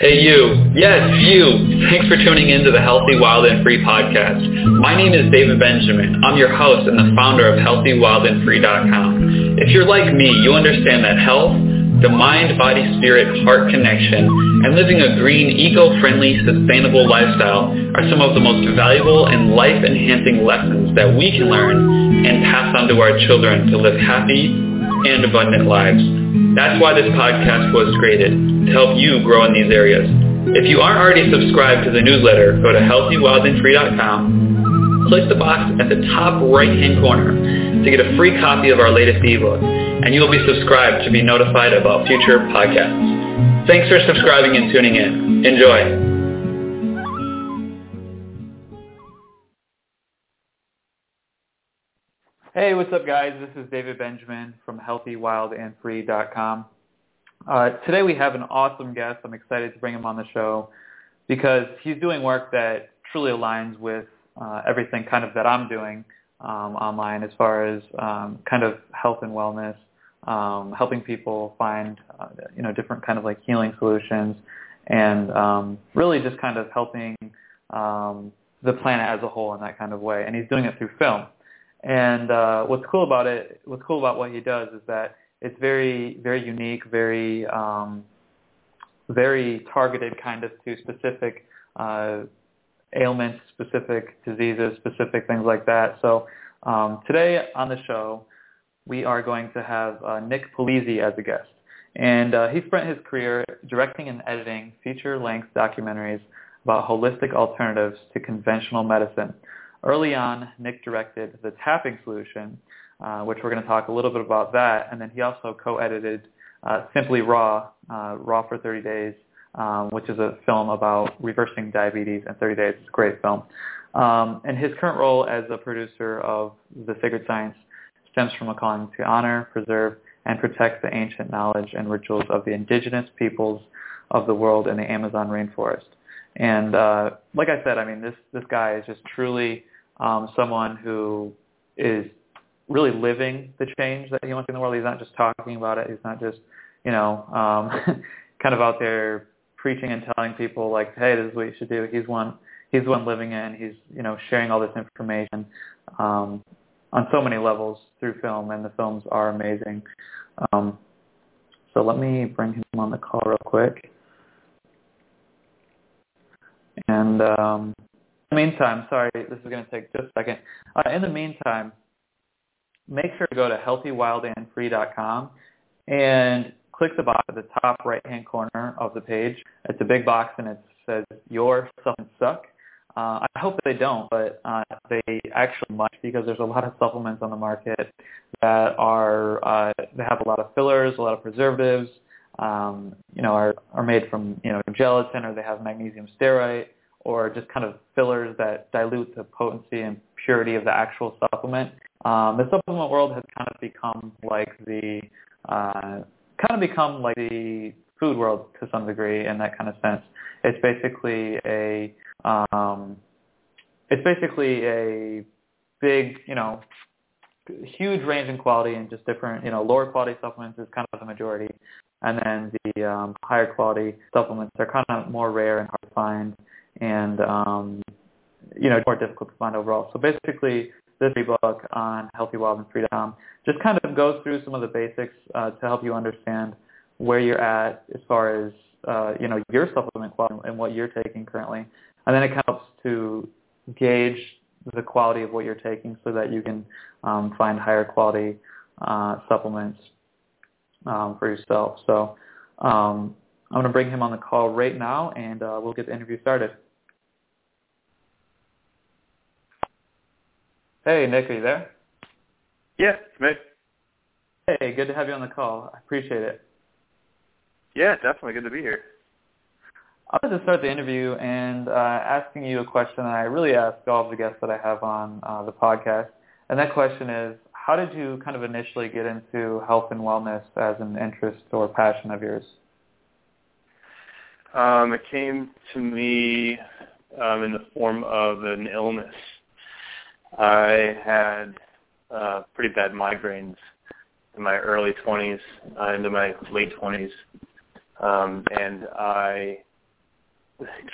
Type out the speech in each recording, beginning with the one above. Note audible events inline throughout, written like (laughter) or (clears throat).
Hey you, yes you. Thanks for tuning in to the Healthy, Wild, and Free podcast. My name is David Benjamin. I'm your host and the founder of HealthyWildAndFree.com. If you're like me, you understand that health, the mind, body, spirit, heart connection, and living a green, eco-friendly, sustainable lifestyle are some of the most valuable and life-enhancing lessons that we can learn and pass on to our children to live happy and abundant lives. That's why this podcast was created, to help you grow in these areas. If you aren't already subscribed to the newsletter, go to healthywildandfree.com, click the box at the top right-hand corner to get a free copy of our latest ebook, and you will be subscribed to be notified about future podcasts. Thanks for subscribing and tuning in. Enjoy. Hey, what's up guys? This is David Benjamin from healthywildandfree.com. Uh, today we have an awesome guest. I'm excited to bring him on the show because he's doing work that truly aligns with uh, everything kind of that I'm doing um, online as far as um, kind of health and wellness, um, helping people find uh, you know different kind of like healing solutions, and um, really just kind of helping um, the planet as a whole in that kind of way. And he's doing it through film. And uh, what's cool about it, what's cool about what he does is that it's very, very unique, very, um, very targeted kind of to specific uh, ailments, specific diseases, specific things like that. So um, today on the show, we are going to have uh, Nick Polizzi as a guest. And uh, he spent his career directing and editing feature-length documentaries about holistic alternatives to conventional medicine. Early on, Nick directed The Tapping Solution, uh, which we're going to talk a little bit about that. And then he also co-edited uh, Simply Raw, uh, Raw for 30 Days, um, which is a film about reversing diabetes in 30 days. It's a great film. Um, and his current role as a producer of The Sacred Science stems from a calling to honor, preserve, and protect the ancient knowledge and rituals of the indigenous peoples of the world in the Amazon rainforest. And uh, like I said, I mean, this, this guy is just truly um, someone who is really living the change that he wants in the world. He's not just talking about it. He's not just, you know, um, (laughs) kind of out there preaching and telling people like, hey, this is what you should do. He's one. He's one living it. He's, you know, sharing all this information um, on so many levels through film, and the films are amazing. Um, so let me bring him on the call real quick. And um, in meantime, sorry, this is going to take just a second. Uh, in the meantime, make sure to go to healthywildandfree.com and click the box at the top right-hand corner of the page. It's a big box and it says your supplements suck. Uh, I hope they don't, but uh, they actually might because there's a lot of supplements on the market that are uh, they have a lot of fillers, a lot of preservatives, um, you know, are are made from you know gelatin or they have magnesium stearate or just kind of fillers that dilute the potency and purity of the actual supplement. Um, the supplement world has kind of become like the uh, kind of become like the food world to some degree in that kind of sense. It's basically a um, it's basically a big, you know, huge range in quality and just different, you know, lower quality supplements is kind of the majority, and then the um, higher quality supplements are kind of more rare and hard to find and um, you know more difficult to find overall. So basically, this book on healthywildandfree.com just kind of goes through some of the basics uh, to help you understand where you're at as far as uh, you know your supplement quality and what you're taking currently, and then it helps to gauge the quality of what you're taking so that you can um, find higher quality uh, supplements um, for yourself. So um, I'm going to bring him on the call right now, and uh, we'll get the interview started. Hey, Nick, are you there? Yeah, it's me. Hey, good to have you on the call. I appreciate it. Yeah, definitely good to be here. I wanted to start the interview and uh, asking you a question that I really ask all of the guests that I have on uh, the podcast. And that question is, how did you kind of initially get into health and wellness as an interest or passion of yours? Um, it came to me um, in the form of an illness. I had uh, pretty bad migraines in my early 20s, uh, into my late 20s, um, and I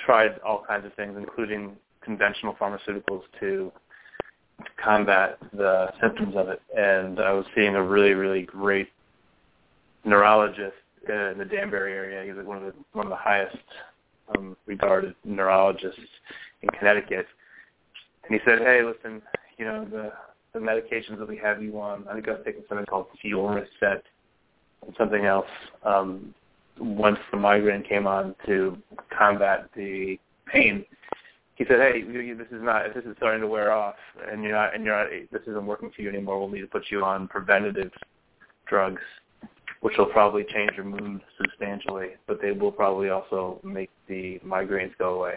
tried all kinds of things, including conventional pharmaceuticals to combat the symptoms of it. And I was seeing a really, really great neurologist in the Danbury area. He's one of the one of the highest um, regarded neurologists in Connecticut. And he said, "Hey, listen, you know the the medications that we have you on. I think I was taking something called Fioricet and something else. Um, once the migraine came on to combat the pain, he said, "Hey, this is not. This is starting to wear off, and you're not, and you're not. This isn't working for you anymore. We'll need to put you on preventative drugs, which will probably change your mood substantially, but they will probably also make the migraines go away."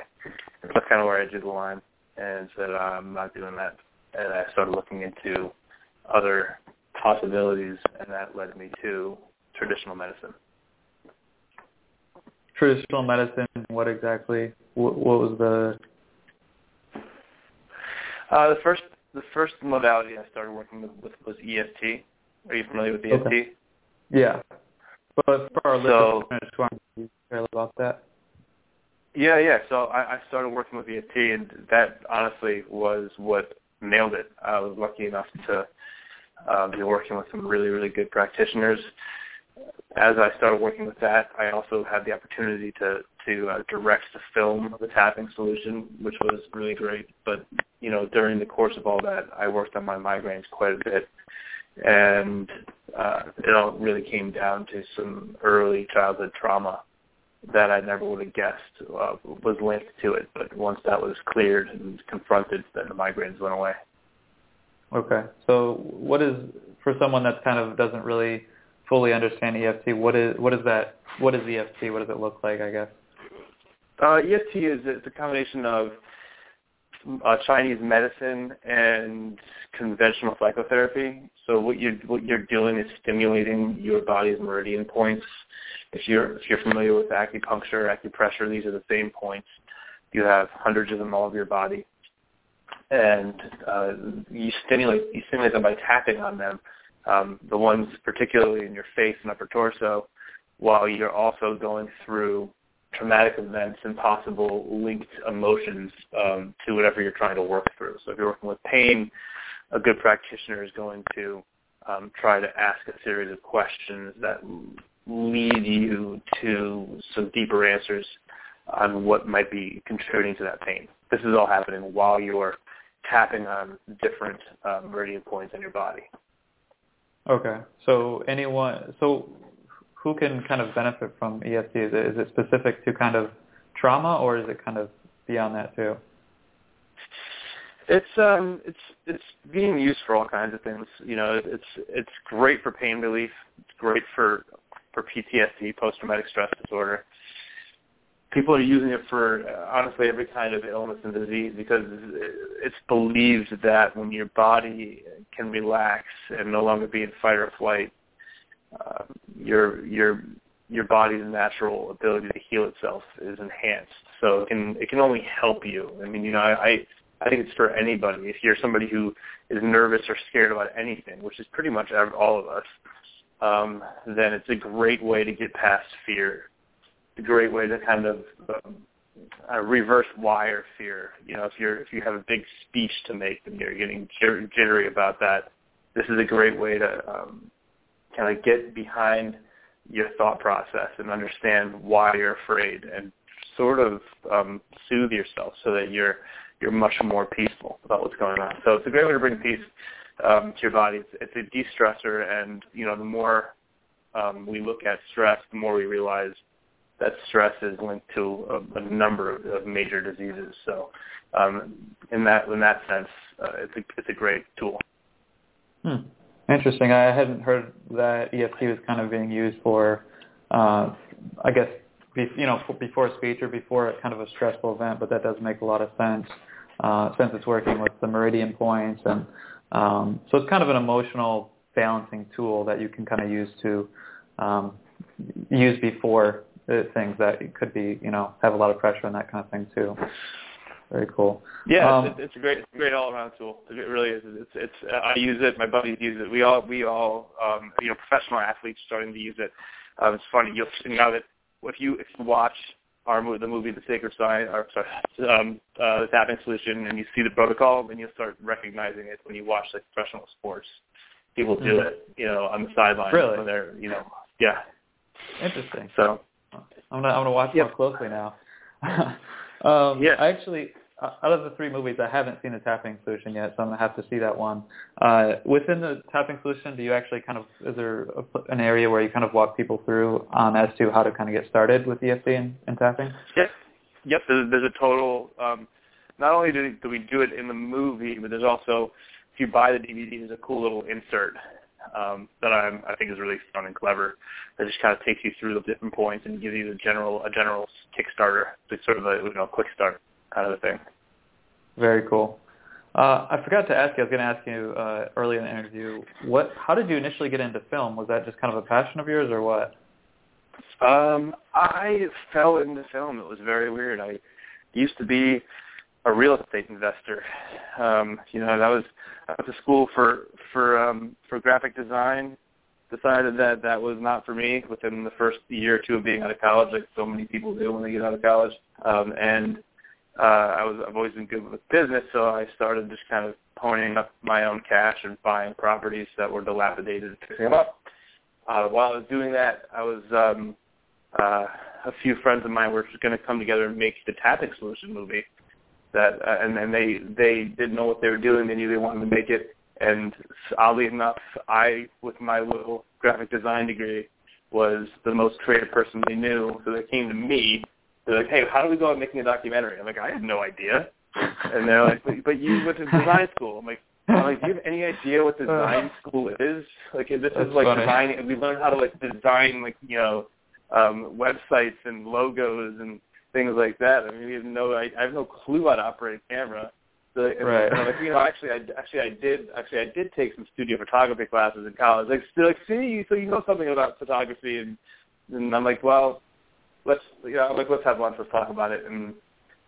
That's kind of where I drew the line and said, "I'm not doing that." And I started looking into other possibilities, and that led me to traditional medicine traditional medicine, what exactly? What, what was the? Uh, the first the first modality I started working with, with was EFT. Are you familiar with EFT? Okay. Yeah, but for our so, listeners, who aren't care about that. Yeah, yeah. So I, I started working with EFT, and that honestly was what nailed it. I was lucky enough to uh, be working with some really, really good practitioners as I started working with that, I also had the opportunity to to uh, direct the film the tapping solution, which was really great. But you know, during the course of all that, I worked on my migraines quite a bit, and uh, it all really came down to some early childhood trauma that I never would have guessed uh, was linked to it. But once that was cleared and confronted, then the migraines went away. Okay, so what is for someone that kind of doesn't really fully understand EFT, what is what is that? What is EFT? What does it look like? I guess. Uh, EFT is it's a combination of uh, Chinese medicine and conventional psychotherapy. So what you're what you're doing is stimulating your body's meridian points. If you're if you're familiar with acupuncture, acupressure, these are the same points. You have hundreds of them all over your body, and uh, you stimulate you stimulate them by tapping on them um, the ones particularly in your face and upper torso, while you're also going through traumatic events and possible linked emotions um, to whatever you're trying to work through. So if you're working with pain, a good practitioner is going to um, try to ask a series of questions that lead you to some deeper answers on what might be contributing to that pain. This is all happening while you're tapping on different uh, meridian points in your body. Okay. So anyone, so who can kind of benefit from EFT? Is it, is it specific to kind of trauma, or is it kind of beyond that too? It's um, it's it's being used for all kinds of things. You know, it's it's great for pain relief. It's great for for PTSD, post traumatic stress disorder people are using it for uh, honestly every kind of illness and disease because it's believed that when your body can relax and no longer be in fight or flight, uh, your your your body's natural ability to heal itself is enhanced. So it can it can only help you. I mean, you know, I I think it's for anybody. If you're somebody who is nervous or scared about anything, which is pretty much all of us, um, then it's a great way to get past fear a great way to kind of um, uh, reverse wire fear. You know, if you're if you have a big speech to make and you're getting jittery about that, this is a great way to um, kind of get behind your thought process and understand why you're afraid and sort of um, soothe yourself so that you're you're much more peaceful about what's going on. So it's a great way to bring peace um, to your body. It's, it's a de-stressor, and you know the more um, we look at stress, the more we realize that stress is linked to a, a number of, of, major diseases. So, um, in that in that sense, uh, it's a it's a great tool. Hmm. Interesting. I hadn't heard that EFT was kind of being used for, uh, I guess, be, you know, before speech or before a kind of a stressful event. But that does make a lot of sense uh, since it's working with the meridian points, and um, so it's kind of an emotional balancing tool that you can kind of use to um, use before things that could be, you know, have a lot of pressure and that kind of thing too. Very cool. Yeah, um, it's, it's a great, it's a great all-around tool. It really is. It's, it's. I use it. My buddies use it. We all, we all, um, you know, professional athletes starting to use it. Um, it's funny. You'll see now that if you if you watch our movie, the movie The Sacred Science, or sorry, (laughs) um, uh, the tapping solution, and you see the protocol, then you'll start recognizing it when you watch like professional sports. People do mm-hmm. it, you know, on the sideline really? when they're, you know, yeah. Interesting. So I'm gonna I'm gonna watch yep. more closely now. (laughs) um, yeah. I actually out of the three movies, I haven't seen the tapping solution yet, so I'm gonna have to see that one. Uh, within the tapping solution, do you actually kind of is there a, an area where you kind of walk people through um, as to how to kind of get started with EFT and, and tapping? Yep, yep. There's, there's a total. Um, not only do, do we do it in the movie, but there's also if you buy the DVD, there's a cool little insert um, that I'm, I think is really fun and clever. That just kind of takes you through the different points and gives you the general a general Kickstarter, sort of a you know quick start kind of a thing. Very cool. Uh, I forgot to ask you. I was going to ask you uh, early in the interview. What? How did you initially get into film? Was that just kind of a passion of yours, or what? Um, I fell into film. It was very weird. I used to be a real estate investor. Um, you know, I was I went to school for for um, for graphic design. Decided that that was not for me within the first year or two of being out of college, like so many people do when they get out of college. Um, and uh, I was I've always been good with business, so I started just kind of honing up my own cash and buying properties that were dilapidated and fixing them up. Uh, while I was doing that, I was um, uh, a few friends of mine were going to come together and make the tapping solution movie. That uh, and and they they didn't know what they were doing. They knew they wanted to make it. And oddly enough, I, with my little graphic design degree, was the most creative person they knew. So they came to me they're like, hey, how do we go about making a documentary? I'm like, I have no idea. And they're like, but, but you went to design school. I'm like, I'm like, do you have any idea what design school is? Like, this That's is like funny. designing. We learn how to like design like you know um, websites and logos and things like that. I mean, we have no. I, I have no clue how to operate a camera. So, right. And I'm like, you know, actually, I actually I did actually I did take some studio photography classes in college. Like, like, see, so you know something about photography, and and I'm like, well, let's you know like let's have lunch, let's talk about it, and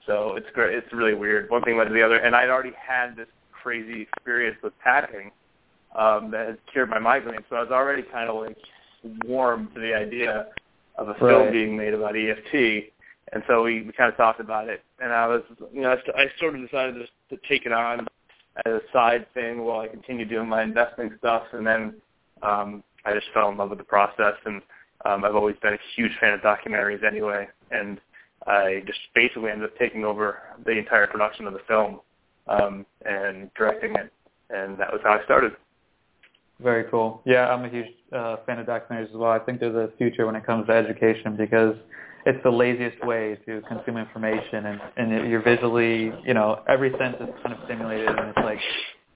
so it's great. It's really weird. One thing led to the other, and I'd already had this crazy experience with tapping um, that had cured my migraine, so I was already kind of like warm to the idea of a right. film being made about EFT. And so we, we kind of talked about it, and I was, you know, I, I sort of decided to, to take it on as a side thing while I continued doing my investing stuff, and then um, I just fell in love with the process, and um, I've always been a huge fan of documentaries anyway, and I just basically ended up taking over the entire production of the film um, and directing it, and that was how I started. Very cool. Yeah, I'm a huge uh, fan of documentaries as well. I think they're the future when it comes to education because it's the laziest way to consume information, and and you're visually, you know, every sense is kind of stimulated, and it's like,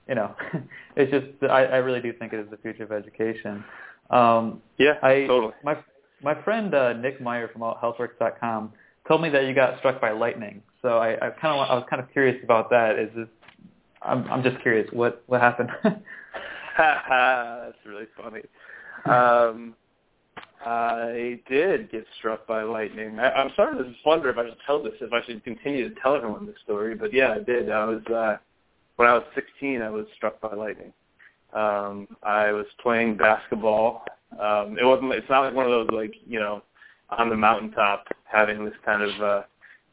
you know, (laughs) it's just I, I really do think it is the future of education. Um, yeah, I, totally. My my friend uh, Nick Meyer from HealthWorks.com told me that you got struck by lightning. So I, I kind of I was kind of curious about that. Is this? I'm I'm just curious. What what happened? (laughs) That's really funny. Um, I did get struck by lightning. I, I'm starting to wonder if I should tell this, if I should continue to tell everyone this story. But yeah, I did. I was uh, when I was 16. I was struck by lightning. Um, I was playing basketball. Um, it wasn't. It's not like one of those like you know, on the mountaintop having this kind of uh,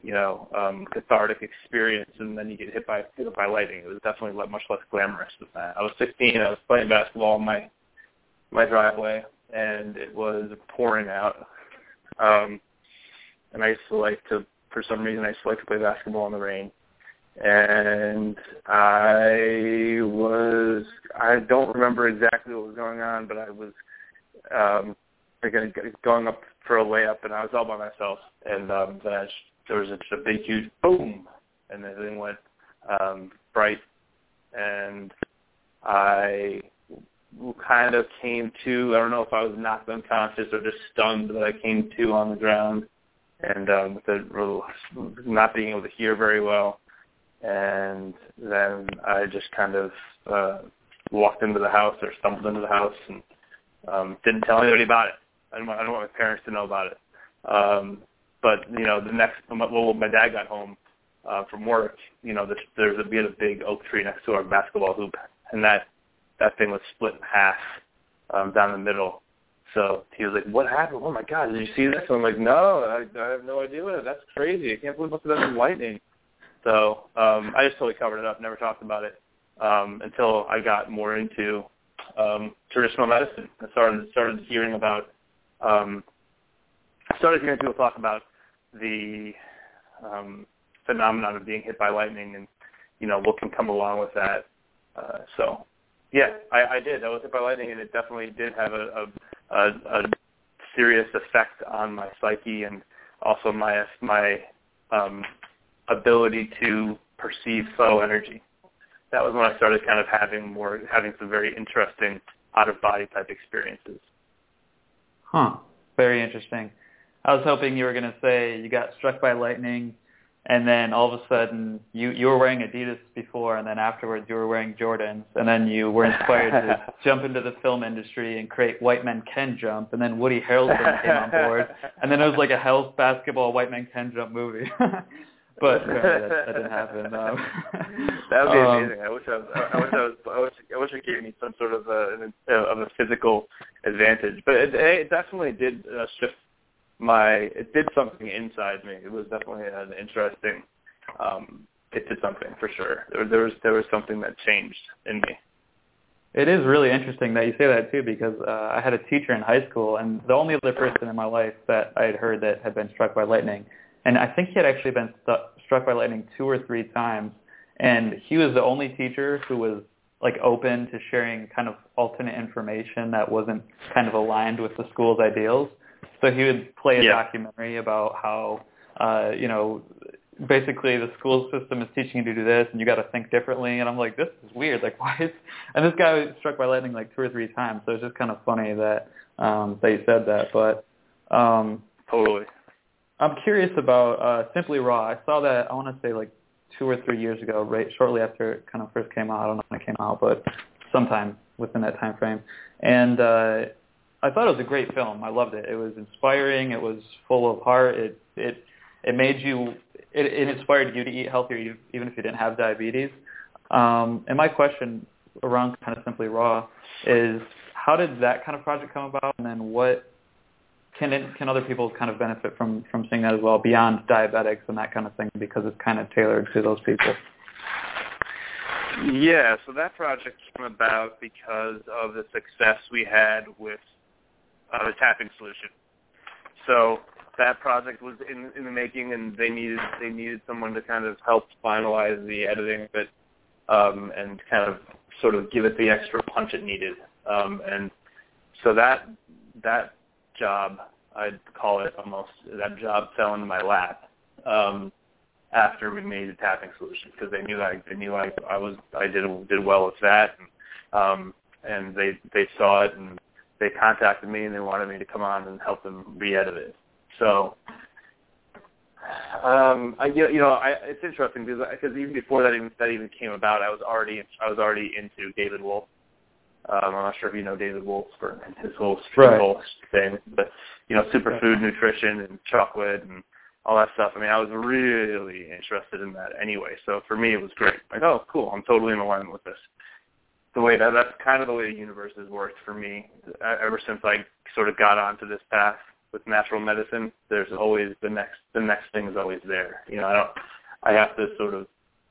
you know um, cathartic experience, and then you get hit by hit by lightning. It was definitely much less glamorous than that. I was 16. I was playing basketball in my my driveway, and it was pouring out. Um, and I used to like to, for some reason, I used to like to play basketball in the rain and I was I don't remember exactly what was going on, but I was um going up for a layup, and I was all by myself, and um, then I just, there was just a big huge boom, and the thing went um, bright, and I kind of came to. I don't know if I was knocked unconscious or just stunned, but I came to on the ground, and um, with the not being able to hear very well and then I just kind of uh, walked into the house or stumbled into the house and um, didn't tell anybody about it. I don't, don't want my parents to know about it. Um, but you know, the next well, my dad got home uh, from work, you know, there's, there's a, we had a big oak tree next to our basketball hoop, and that that thing was split in half um, down the middle. So he was like, "What happened? Oh my God, did you see this?" And I'm like, "No, I, I have no idea. That's crazy. I can't believe that was lightning." So um, I just totally covered it up, never talked about it um, until I got more into um, traditional medicine. I started started hearing about um, started hearing people talk about the um, phenomenon of being hit by lightning and you know what can come along with that. Uh, so yeah, I, I did. I was hit by lightning, and it definitely did have a, a, a, a serious effect on my psyche and also my my um, ability to perceive flow energy. That was when I started kind of having more having some very interesting out of body type experiences. Huh. Very interesting. I was hoping you were going to say you got struck by lightning and then all of a sudden you you were wearing Adidas before, and then afterwards you were wearing Jordans, and then you were inspired to (laughs) jump into the film industry and create White Men Can Jump, and then Woody Harrelson came on board, and then it was like a health basketball White Men Can Jump movie. (laughs) but (laughs) that, that didn't happen. Um, (laughs) (laughs) that would be um, amazing. I wish I was. I wish I was. I wish, I wish it gave me some sort of a of a physical advantage. But it, it definitely did uh, shift my it did something inside me. It was definitely an interesting. Um, it did something for sure. There, there was there was something that changed in me. It is really interesting that you say that too, because uh, I had a teacher in high school, and the only other person in my life that I had heard that had been struck by lightning, and I think he had actually been stu- struck by lightning two or three times, and he was the only teacher who was like open to sharing kind of alternate information that wasn't kind of aligned with the school's ideals. So he would play a yeah. documentary about how, uh, you know, basically the school system is teaching you to do this and you got to think differently. And I'm like, this is weird. Like, (laughs) why is, and this guy was struck by lightning like two or three times. So it's just kind of funny that, um, that you said that. But, um, totally. I'm curious about, uh, Simply Raw. I saw that, I want to say like two or three years ago, right shortly after it kind of first came out. I don't know when it came out, but sometime within that time frame. And, uh, I thought it was a great film. I loved it. It was inspiring. It was full of heart. It it it made you. It, it inspired you to eat healthier, even if you didn't have diabetes. Um, and my question around kind of simply raw is, how did that kind of project come about? And then what can it, can other people kind of benefit from from seeing that as well beyond diabetics and that kind of thing because it's kind of tailored to those people? Yeah, so that project came about because of the success we had with uh, the tapping solution. So that project was in, in the making, and they needed they needed someone to kind of help finalize the editing of it, um, and kind of sort of give it the extra punch it needed. Um, and so that that job, I'd call it almost that job fell into my lap um, after we made the tapping solution because they knew I they knew I I was I did did well with that, and, um, and they they saw it and they contacted me and they wanted me to come on and help them re-edit it. So, um, I you know I, it's interesting because because even before that even that even came about, I was already I was already into David Wolfe. Um, I'm not sure if you know David Wolfe for his whole, right. whole thing, but you know superfood nutrition and chocolate and all that stuff. I mean, I was really interested in that anyway. So for me, it was great. Like, oh, cool, I'm totally in alignment with this the way that that's kind of the way the universe has worked for me ever since I sort of got onto this path with natural medicine. There's always the next the next thing is always there. You know, I don't I have to sort of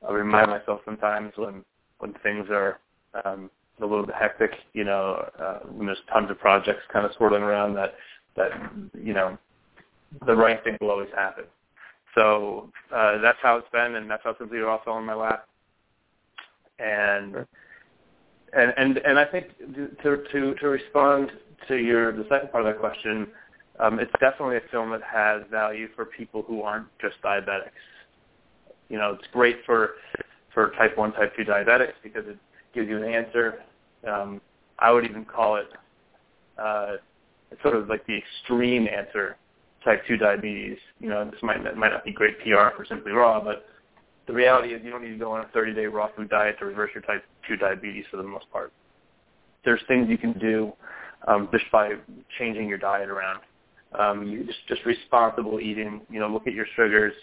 I remind myself sometimes when when things are um, a little bit hectic. You know, uh, when there's tons of projects kind of swirling around that that you know the right thing will always happen. So uh, that's how it's been, and that's how Simply Raw fell in my lap. And and and and I think to to to respond to your the second part of that question, um, it's definitely a film that has value for people who aren't just diabetics. You know, it's great for for type one, type two diabetics because it gives you an answer. Um, I would even call it uh, sort of like the extreme answer type two diabetes. You know, this might might not be great PR for Simply Raw, but the reality is you don't need to go on a 30-day raw food diet to reverse your type 2 diabetes for the most part. There's things you can do um, just by changing your diet around. Um, you just just responsible eating. You know, look at your sugars.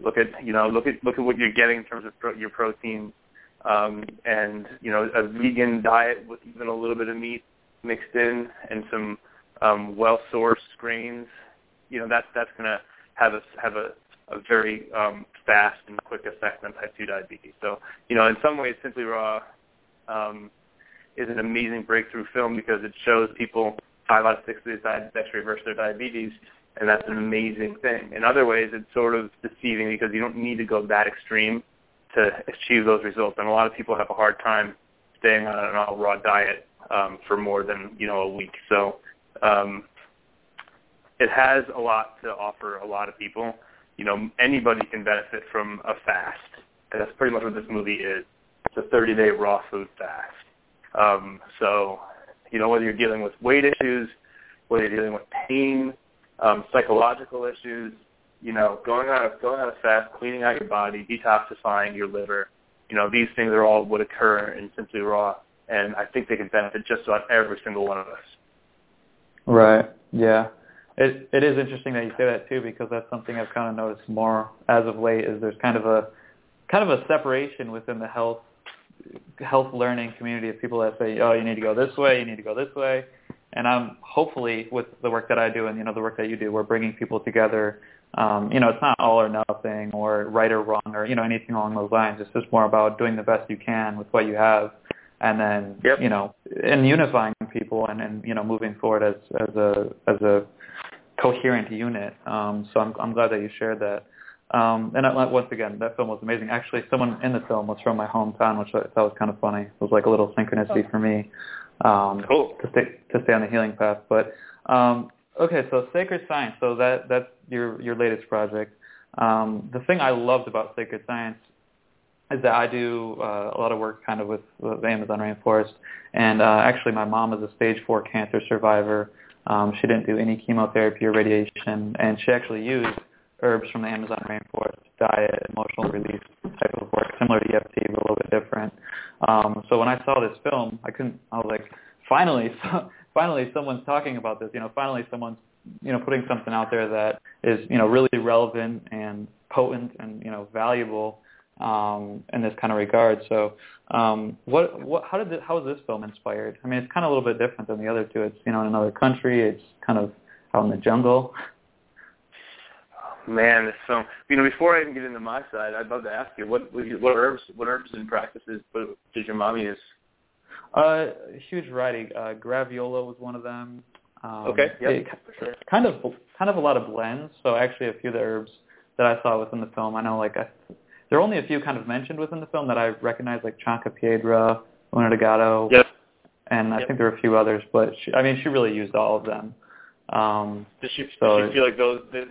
Look at you know look at look at what you're getting in terms of pro- your protein. Um, and you know a vegan diet with even a little bit of meat mixed in and some um, well-sourced grains, you know, that's that's going to have a have a, a very um, fast and quick effect on type 2 diabetes. So, you know, in some ways, Simply Raw um, is an amazing breakthrough film because it shows people five out of six of these diabetics reverse their diabetes, and that's an amazing thing. In other ways, it's sort of deceiving because you don't need to go that extreme to achieve those results, and a lot of people have a hard time staying on an all raw diet um, for more than you know a week. So um, it has a lot to offer a lot of people. You know, anybody can benefit from a fast. And that's pretty much what this movie is. It's a 30-day raw food fast. Um, so, you know, whether you're dealing with weight issues, whether you're dealing with pain, um, psychological issues, you know, going on a going on a fast, cleaning out your body, detoxifying your liver, you know, these things are all would occur in Simply Raw, and I think they can benefit just about every single one of us. Right. Yeah. It it is interesting that you say that too because that's something I've kind of noticed more as of late is there's kind of a kind of a separation within the health health learning community of people that say, oh, you need to go this way, you need to go this way, and I'm hopefully with the work that I do and you know the work that you do, we're bringing people together. Um, you know, it's not all or nothing or right or wrong or you know anything along those lines. It's just more about doing the best you can with what you have and then yep. you know and unifying people and, and you know moving forward as as a as a coherent unit. Um, so I'm I'm glad that you shared that. Um, and I, once again, that film was amazing. Actually, someone in the film was from my hometown, which I thought was kind of funny. It was like a little synchronicity for me um, cool. to stay to stay on the healing path. But um, okay, so Sacred Science. So that that's your your latest project. Um, the thing I loved about Sacred Science is that I do uh, a lot of work kind of with, with the Amazon rainforest. And uh, actually, my mom is a stage four cancer survivor. Um, she didn't do any chemotherapy or radiation, and she actually used herbs from the Amazon rainforest, diet, emotional release type of work, similar to EFT, but a little bit different. Um, so when I saw this film, I couldn't. I was like, finally, so, (laughs) finally, someone's talking about this. You know, finally, someone's you know putting something out there that is you know really relevant and potent and you know valuable um, in this kind of regard. So, um, what, what, how did this, how was this film inspired? I mean, it's kind of a little bit different than the other two. It's you know in another country. It's kind of out in the jungle. Man, this film. You know, before I even get into my side, I'd love to ask you what what herbs, what herbs and practices did your mom use? Uh, a huge variety. Uh, graviola was one of them. Um, okay. Yeah. Sure. Kind of kind of a lot of blends. So actually, a few of the herbs that I saw within the film, I know like I there are only a few kind of mentioned within the film that I recognize, like Chanca Piedra, Uña de Gato, yep. and I yep. think there are a few others. But she, I mean, she really used all of them. Um, did she, so did she feel like those? Did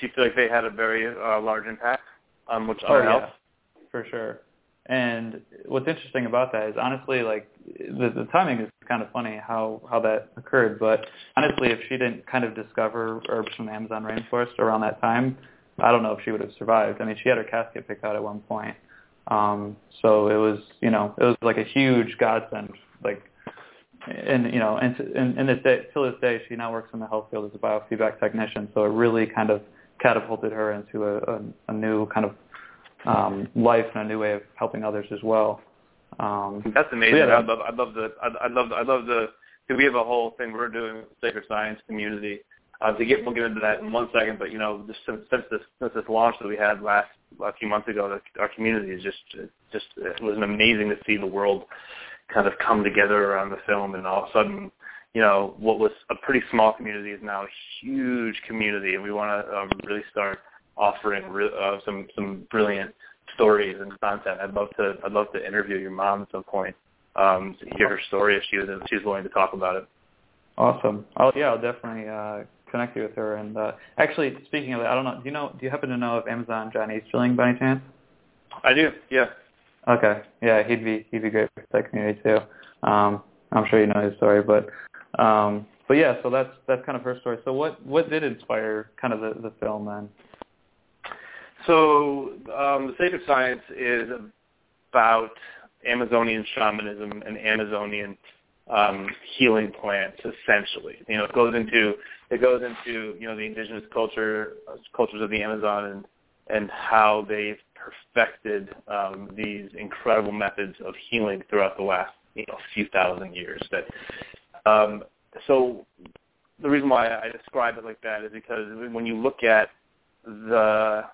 she feel like they had a very uh, large impact on which oh, health? Yeah, for sure. And what's interesting about that is honestly, like the, the timing is kind of funny how how that occurred. But honestly, if she didn't kind of discover herbs from the Amazon rainforest around that time, I don't know if she would have survived. I mean, she had her casket picked out at one point. Um, so it was, you know, it was like a huge godsend. Like, and you know, and and, and this day, till this day, she now works in the health field as a biofeedback technician. So it really kind of catapulted her into a, a, a new kind of um, life and a new way of helping others as well. Um, That's amazing. Yeah, I love, I love the, I love, the I love the. We have a whole thing we're doing with the sacred science community uh, to get, we'll get into that in one second, but you know, just since, since this since this launch that we had last a few months ago, the, our community is just just it was amazing to see the world kind of come together around the film, and all of a sudden, you know, what was a pretty small community is now a huge community, and we want to um, really start offering re- uh, some some brilliant stories and content. I'd love to I'd love to interview your mom at some point um, to hear her story if she was if she's willing to talk about it. Awesome. Oh yeah, I'll definitely uh, connect you with her. And uh, actually, speaking of it, I don't know. Do you know? Do you happen to know of Amazon John Easterling by any chance? I do. Yeah. Okay. Yeah, he'd be he'd be great for that community too. Um, I'm sure you know his story, but um, but yeah. So that's that's kind of her story. So what what did inspire kind of the the film then? So um, the Sacred Science is about Amazonian shamanism and Amazonian um, healing plants, essentially. You know, it goes into it goes into you know the indigenous culture cultures of the Amazon and and how they've perfected um, these incredible methods of healing throughout the last you know few thousand years. That um, so the reason why I describe it like that is because when you look at the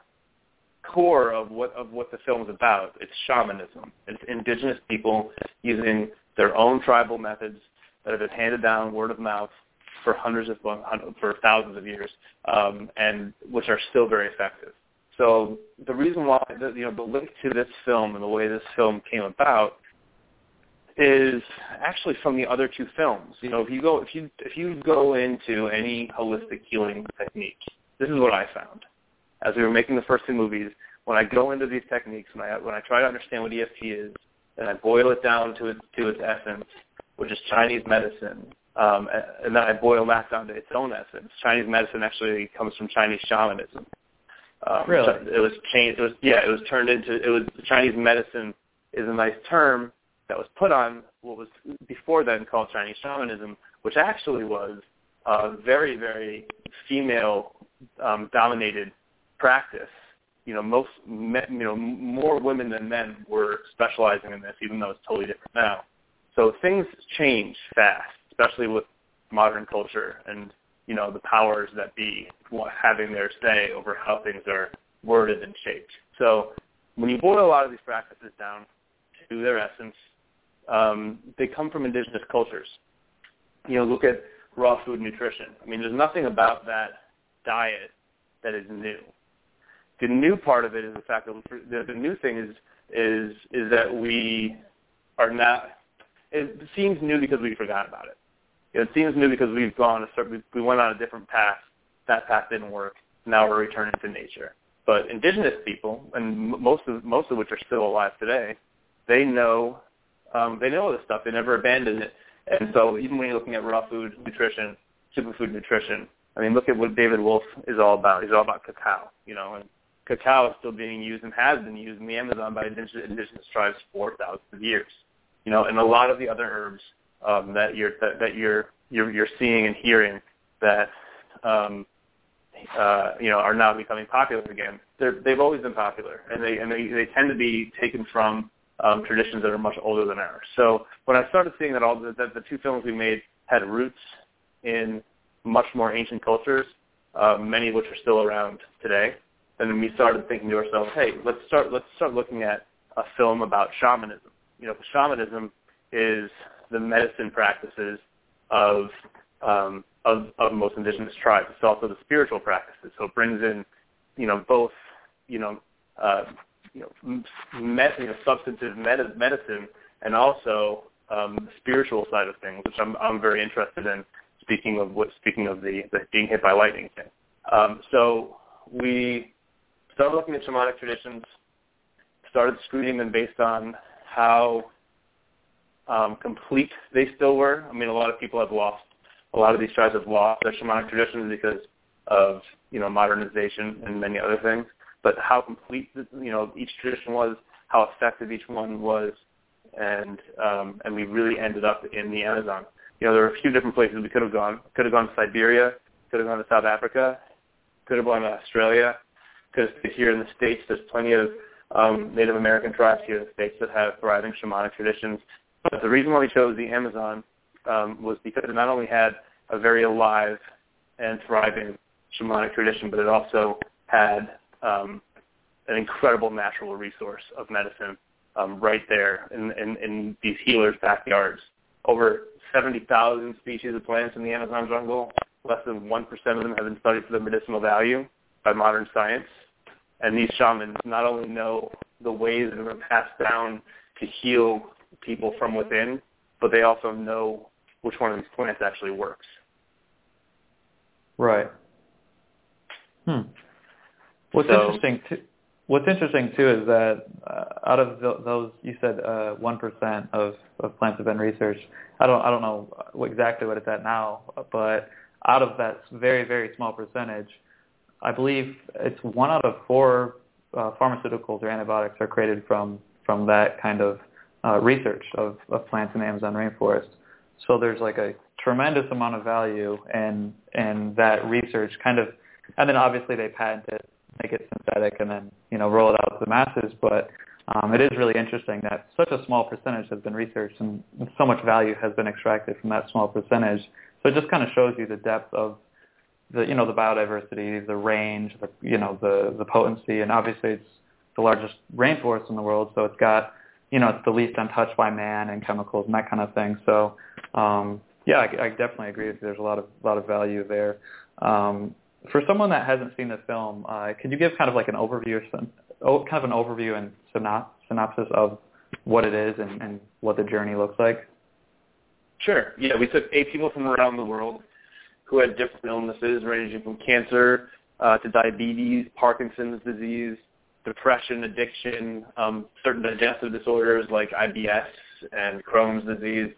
core of what of what the film is about, it's shamanism. It's indigenous people using their own tribal methods that have been handed down word of mouth for hundreds of for thousands of years, um, and which are still very effective. So the reason why the, you know the link to this film and the way this film came about is actually from the other two films. You know, if you go if you if you go into any holistic healing technique, this is what I found. As we were making the first two movies, when I go into these techniques, when I when I try to understand what EFT is, and I boil it down to its to its essence, which is Chinese medicine, um, and then I boil that down to its own essence. Chinese medicine actually comes from Chinese shamanism. Um, really? So it was changed. It was yeah. It was turned into it was Chinese medicine is a nice term that was put on what was before then called Chinese shamanism, which actually was a very, very female um, dominated practice. You know, most men, you know more women than men were specializing in this, even though it's totally different now. So things change fast, especially with modern culture and you know the powers that be having their say over how things are worded and shaped. So when you boil a lot of these practices down to their essence, um, they come from indigenous cultures. You know, look at raw food nutrition. I mean, there's nothing about that diet that is new. The new part of it is the fact that the, the new thing is is is that we are not. It seems new because we forgot about it. It seems new because we've gone a certain, we went on a different path. That path didn't work. Now we're returning to nature. But indigenous people, and most of most of which are still alive today, they know um, they know this stuff. They never abandoned it. And so even when you're looking at raw food nutrition, superfood nutrition, I mean, look at what David Wolfe is all about. He's all about cacao, you know, and cacao is still being used and has been used in the Amazon by indigenous, tribes for thousands of years, you know, and a lot of the other herbs um, that you're that, that you're you're you're seeing and hearing that um, uh, you know are now becoming popular again. They're, they've always been popular, and they and they, they tend to be taken from um, traditions that are much older than ours. So when I started seeing that all that the two films we made had roots in much more ancient cultures, uh, many of which are still around today, then we started thinking to ourselves, hey, let's start let's start looking at a film about shamanism. You know, shamanism is the medicine practices of um, of, of most indigenous tribes. It's also the spiritual practices. So it brings in, you know, both, you know, uh, you know, med, you know substantive med- medicine and also um, the spiritual side of things, which I'm I'm very interested in. Speaking of what, speaking of the, the being hit by lightning thing. Um, so we started looking at shamanic traditions, started screening them based on how um, complete they still were. I mean, a lot of people have lost, a lot of these tribes have lost their shamanic traditions because of, you know, modernization and many other things but how complete you know each tradition was, how effective each one was, and um, and we really ended up in the Amazon. You know, there are a few different places we could have gone. Could have gone to Siberia. Could have gone to South Africa. Could have gone to Australia. Stayed here in the states. There's plenty of um, Native American tribes here in the states that have thriving shamanic traditions. But the reason why we chose the Amazon um, was because it not only had a very alive and thriving shamanic tradition, but it also had um, an incredible natural resource of medicine um, right there in, in, in these healers' backyards. Over 70,000 species of plants in the Amazon jungle. Less than 1% of them have been studied for their medicinal value by modern science. And these shamans not only know the ways that have been passed down to heal people from within, but they also know which one of these plants actually works. Right. Hmm. What's so, interesting too. What's interesting too is that uh, out of those, you said uh, one uh, of, of plants have been researched. I don't I don't know what, exactly what it's at now, but out of that very very small percentage, I believe it's one out of four uh, pharmaceuticals or antibiotics are created from from that kind of uh, research of, of plants in the Amazon rainforest. So there's like a tremendous amount of value in in that research, kind of, and then obviously they patent it make it synthetic and then you know roll it out to the masses. But um, it is really interesting that such a small percentage has been researched and so much value has been extracted from that small percentage. So it just kind of shows you the depth of the you know the biodiversity, the range, the you know the the potency, and obviously it's the largest rainforest in the world, so it's got you know it's the least untouched by man and chemicals and that kind of thing. So um, yeah, I, I definitely agree with you. There's a lot of lot of value there. Um, for someone that hasn't seen the film, uh, could you give kind of like an overview, or some, oh, kind of an overview and synopsis of what it is and, and what the journey looks like? Sure. Yeah, we took eight people from around the world who had different illnesses ranging from cancer uh, to diabetes, Parkinson's disease, depression, addiction, um, certain digestive disorders like IBS and Crohn's disease.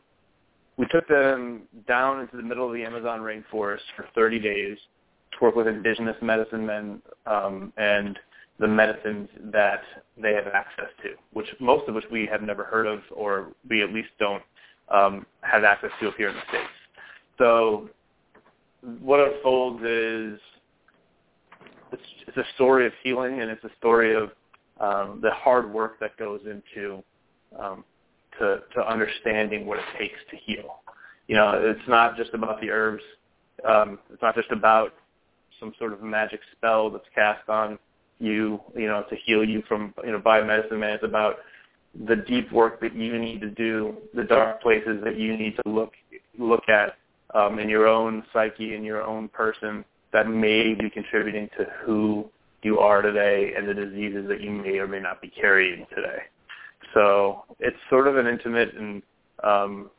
We took them down into the middle of the Amazon rainforest for 30 days to work with indigenous medicine men um, and the medicines that they have access to, which most of which we have never heard of or we at least don't um, have access to here in the States. So what unfolds is it's, it's a story of healing and it's a story of um, the hard work that goes into um, to, to understanding what it takes to heal. You know, it's not just about the herbs. Um, it's not just about some sort of magic spell that's cast on you, you know, to heal you from, you know, biomedicine man. It's about the deep work that you need to do, the dark places that you need to look look at um, in your own psyche, in your own person, that may be contributing to who you are today and the diseases that you may or may not be carrying today. So it's sort of an intimate and um,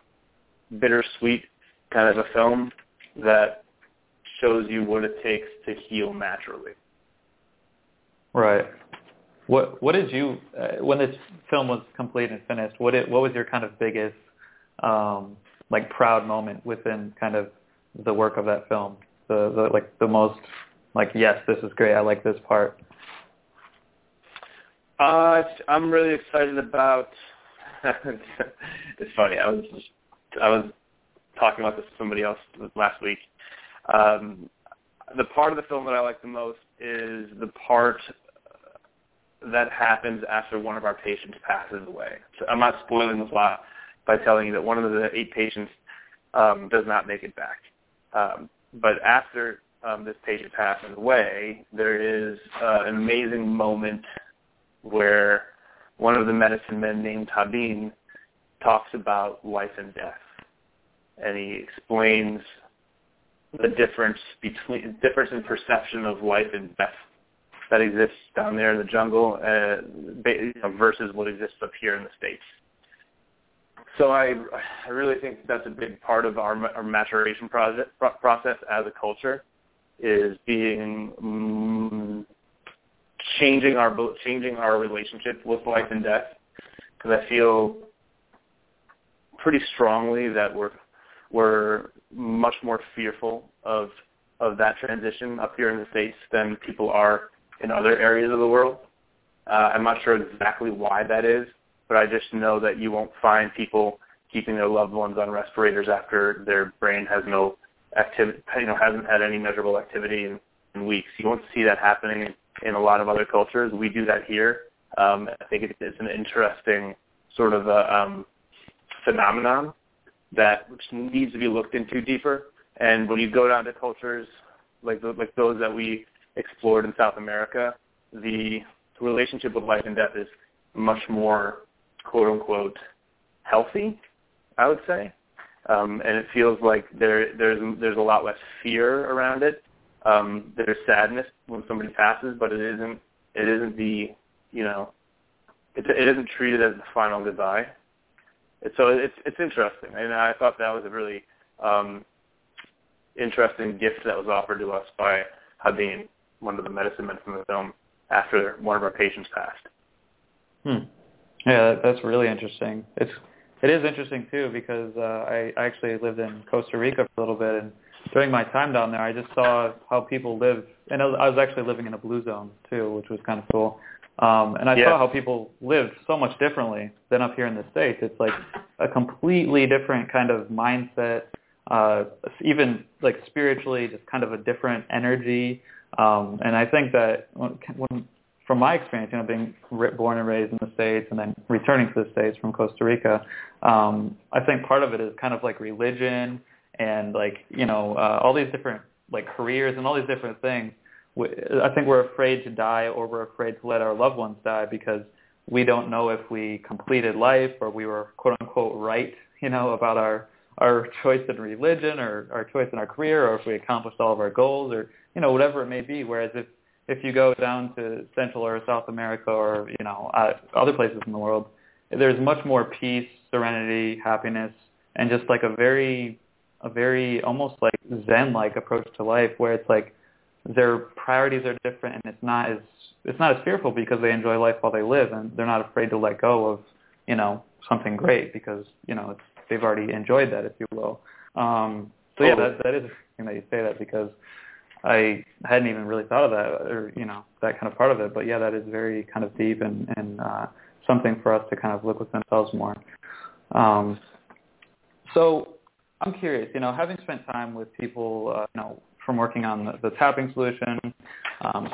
bittersweet kind of a film that shows you what it takes to heal naturally. Right. What What did you uh, when this film was complete and finished? What it, What was your kind of biggest um, like proud moment within kind of the work of that film? The, the like the most like yes, this is great. I like this part. Uh, I'm really excited about. (laughs) it's funny. I was I was talking about this with somebody else last week. Um, the part of the film that I like the most is the part that happens after one of our patients passes away. So I'm not spoiling the plot by telling you that one of the eight patients um, does not make it back. Um, but after um, this patient passes away, there is uh, an amazing moment where one of the medicine men named Tabin talks about life and death, and he explains the difference between difference in perception of life and death that exists down there in the jungle uh, versus what exists up here in the states. So I, I really think that's a big part of our, our maturation project, process as a culture, is being mm, changing our changing our relationship with life and death. Because I feel pretty strongly that we're we're much more fearful of of that transition up here in the states than people are in other areas of the world. Uh, I'm not sure exactly why that is, but I just know that you won't find people keeping their loved ones on respirators after their brain has no activity, you know, hasn't had any measurable activity in, in weeks. You won't see that happening in a lot of other cultures. We do that here. Um, I think it, it's an interesting sort of a, um, phenomenon that needs to be looked into deeper. And when you go down to cultures like the, like those that we explored in South America, the relationship with life and death is much more quote unquote healthy, I would say. Um, and it feels like there there's there's a lot less fear around it. Um, there's sadness when somebody passes, but it isn't it isn't the you know it, it isn't treated as the final goodbye. It, so it's it's interesting, and I thought that was a really um, interesting gift that was offered to us by Habib one of the medicine men from the film after one of our patients passed. Hmm. Yeah, that's really interesting. It's it is interesting too because uh, I, I actually lived in Costa Rica for a little bit, and during my time down there, I just saw how people live, and I was actually living in a blue zone too, which was kind of cool. Um, and I yeah. saw how people lived so much differently than up here in the states. It's like a completely different kind of mindset, uh, even like spiritually, just kind of a different energy. Um, and I think that when, when, from my experience, you know, being born and raised in the States and then returning to the States from Costa Rica, um, I think part of it is kind of like religion and like you know uh, all these different like careers and all these different things. I think we're afraid to die or we're afraid to let our loved ones die because we don't know if we completed life or we were quote unquote right, you know, about our our choice in religion or our choice in our career or if we accomplished all of our goals or you know whatever it may be. Whereas if if you go down to Central or South America or you know uh, other places in the world, there's much more peace, serenity, happiness, and just like a very a very almost like Zen-like approach to life where it's like their priorities are different and it's not as it's not as fearful because they enjoy life while they live and they're not afraid to let go of you know something great because you know it's, they've already enjoyed that if you will. Um so yeah that that is interesting that you say that because i hadn't even really thought of that or you know that kind of part of it but yeah that is very kind of deep and and uh something for us to kind of look within ourselves more um so i'm curious you know having spent time with people uh, you know from working on the, the tapping solution, um,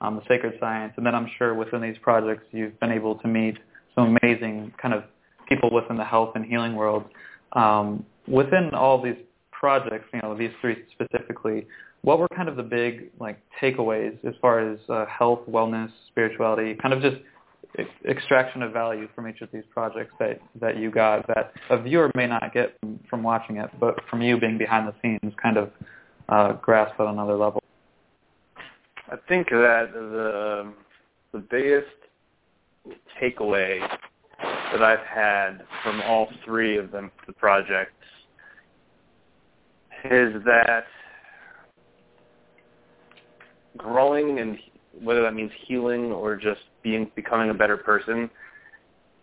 um, the sacred science, and then I'm sure within these projects you've been able to meet some amazing kind of people within the health and healing world. Um, within all these projects, you know, these three specifically, what were kind of the big like takeaways as far as uh, health, wellness, spirituality, kind of just extraction of value from each of these projects that that you got that a viewer may not get from, from watching it, but from you being behind the scenes, kind of uh, grasp at another level? I think that the the biggest takeaway that I've had from all three of them, the projects, is that growing and whether that means healing or just being becoming a better person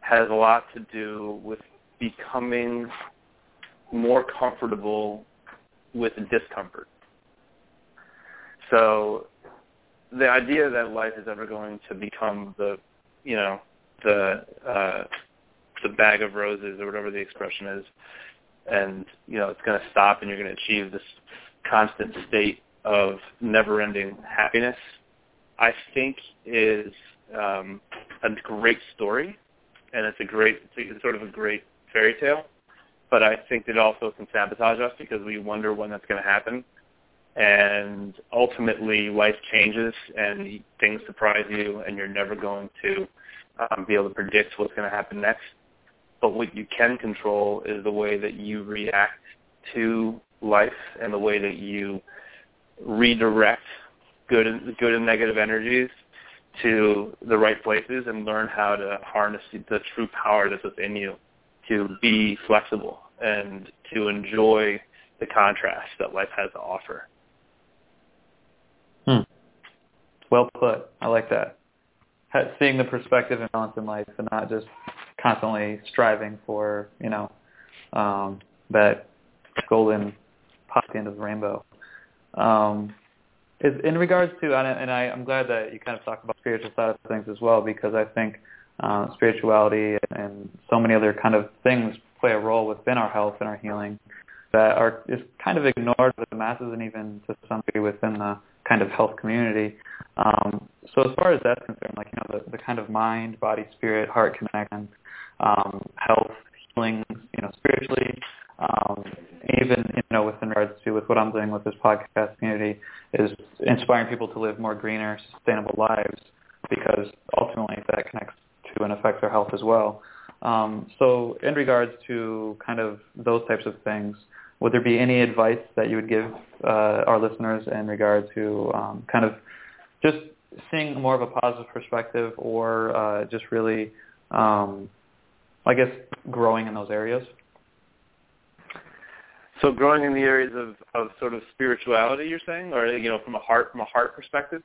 has a lot to do with becoming more comfortable with discomfort. So the idea that life is ever going to become the, you know, the uh, the bag of roses or whatever the expression is, and you know it's going to stop and you're going to achieve this constant state of never-ending happiness, I think is um, a great story, and it's a great, it's sort of a great fairy tale. But I think it also can sabotage us because we wonder when that's going to happen and ultimately life changes and things surprise you and you're never going to um, be able to predict what's going to happen next. But what you can control is the way that you react to life and the way that you redirect good and, good and negative energies to the right places and learn how to harness the true power that's within you to be flexible and to enjoy the contrast that life has to offer. Hmm. Well put. I like that. Seeing the perspective and balance in life and not just constantly striving for, you know, um, that golden pot at the end of the rainbow. Um, is in regards to, and I, I'm glad that you kind of talk about spiritual side of things as well, because I think uh, spirituality and so many other kind of things play a role within our health and our healing that are is kind of ignored by the masses and even to some degree within the kind of health community. Um, so as far as that's concerned, like you know, the, the kind of mind, body, spirit, heart connection, um, health, healing, you know, spiritually, um, even you know, within regards to with what I'm doing with this podcast community, is inspiring people to live more greener, sustainable lives, because ultimately that connects to and affects their health as well. Um, so in regards to kind of those types of things, would there be any advice that you would give uh, our listeners in regard to um, kind of just seeing more of a positive perspective or uh, just really, um, I guess, growing in those areas? So growing in the areas of, of sort of spirituality, you're saying, or you know, from a heart from a heart perspective.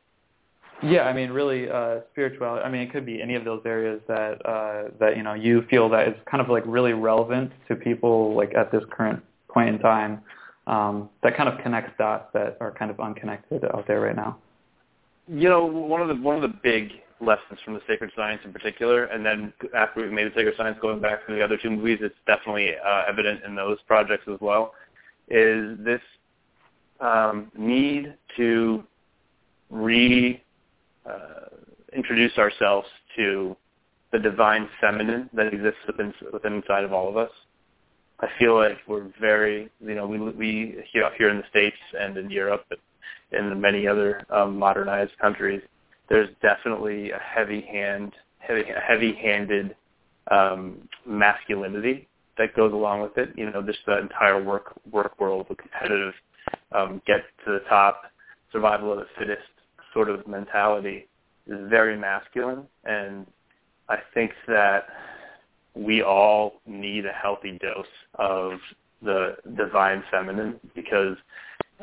Yeah, I mean, really, uh, spirituality. I mean, it could be any of those areas that uh, that you know you feel that is kind of like really relevant to people like at this current point in time um, that kind of connects dots that are kind of unconnected out there right now? You know, one of the one of the big lessons from the Sacred Science in particular, and then after we made the Sacred Science, going back to the other two movies, it's definitely uh, evident in those projects as well, is this um, need to re uh, ourselves to the divine feminine that exists within, within inside of all of us. I feel like we're very, you know, we we here here in the states and in Europe and in many other um, modernized countries, there's definitely a heavy hand, heavy heavy-handed um, masculinity that goes along with it. You know, just the entire work work world, the competitive, um, get to the top, survival of the fittest sort of mentality is very masculine, and I think that we all need a healthy dose of the divine feminine because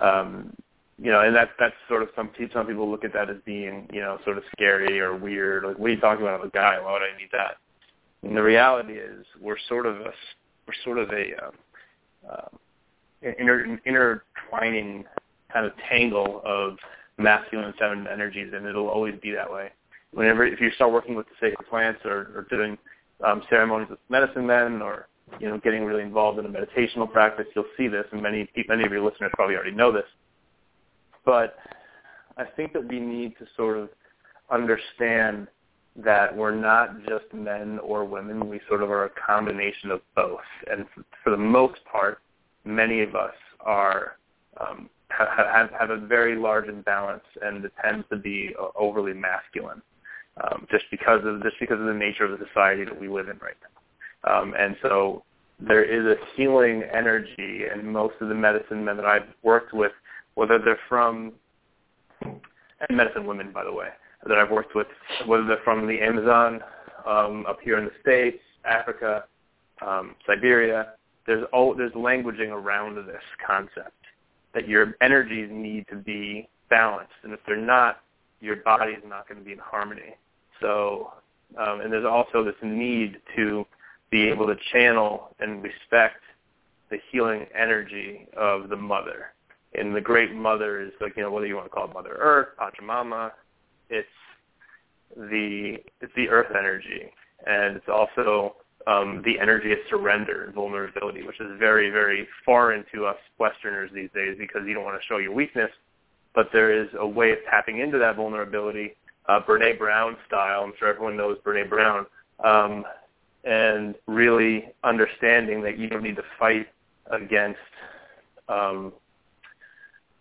um you know and that that's sort of some some people look at that as being you know sort of scary or weird like what are you talking about I'm a guy why would I need that and the reality is we're sort of a we're sort of a uh, inter, intertwining kind of tangle of masculine and feminine energies and it'll always be that way whenever if you start working with the sacred plants or, or doing um, ceremonies with medicine men or you know getting really involved in a meditational practice, you'll see this, and many many of your listeners probably already know this. But I think that we need to sort of understand that we're not just men or women. We sort of are a combination of both. And for the most part, many of us are um, have, have a very large imbalance, and it tends to be overly masculine um, just because of just because of the nature of the society that we live in right now. Um, and so there is a healing energy, and most of the medicine men that I've worked with, whether they're from and medicine women, by the way, that I've worked with, whether they're from the Amazon um, up here in the states, Africa, um, Siberia, there's all, there's languaging around this concept that your energies need to be balanced, and if they're not, your body is not going to be in harmony. So, um, and there's also this need to be able to channel and respect the healing energy of the mother. And the great mother is like, you know, whether you want to call it Mother Earth, Pachamama, it's the it's the earth energy. And it's also um, the energy of surrender and vulnerability, which is very, very foreign to us Westerners these days because you don't want to show your weakness. But there is a way of tapping into that vulnerability uh, Brene Brown style. I'm sure everyone knows Brene Brown. Um, and really understanding that you don't need to fight against um,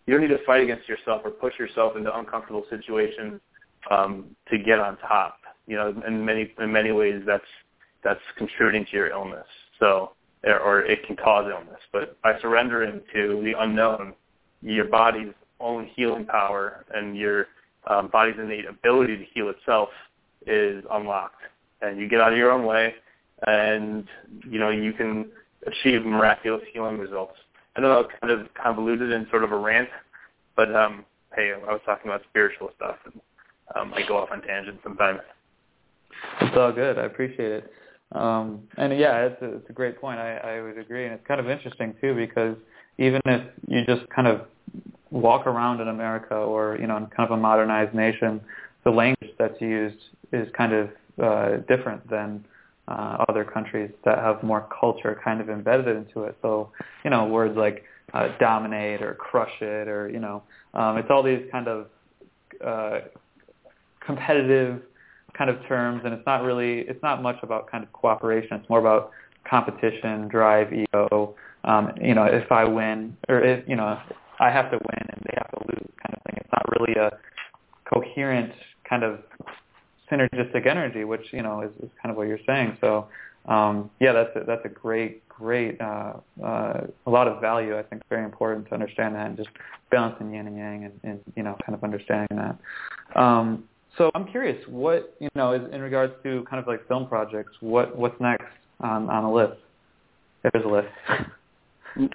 you don't need to fight against yourself or push yourself into uncomfortable situations um, to get on top. You know, in many in many ways, that's that's contributing to your illness. So, or it can cause illness. But by surrendering to the unknown, your body's own healing power and your um, body's innate ability to heal itself is unlocked, and you get out of your own way, and you know you can achieve miraculous healing results. I know that was kind of convoluted and sort of a rant, but um, hey, I was talking about spiritual stuff, and um, I go off on tangents sometimes. It's all good. I appreciate it. Um, and yeah, it's a, it's a great point. I, I would agree, and it's kind of interesting too because even if you just kind of walk around in America or you know in kind of a modernized nation, the language that's used is kind of uh, different than uh, other countries that have more culture kind of embedded into it. So you know words like uh, dominate or crush it or you know um, it's all these kind of uh, competitive kind of terms, and it's not really it's not much about kind of cooperation. It's more about competition, drive, ego. Um, you know, if I win, or if you know, I have to win and they have to lose kind of thing. It's not really a coherent kind of synergistic energy, which you know is, is kind of what you're saying. So um, yeah, that's a, that's a great great uh, uh, a lot of value. I think very important to understand that and just balancing yin and yang and, and you know kind of understanding that. Um, so I'm curious, what you know is in regards to kind of like film projects, what what's next on the list? There's a list. (laughs)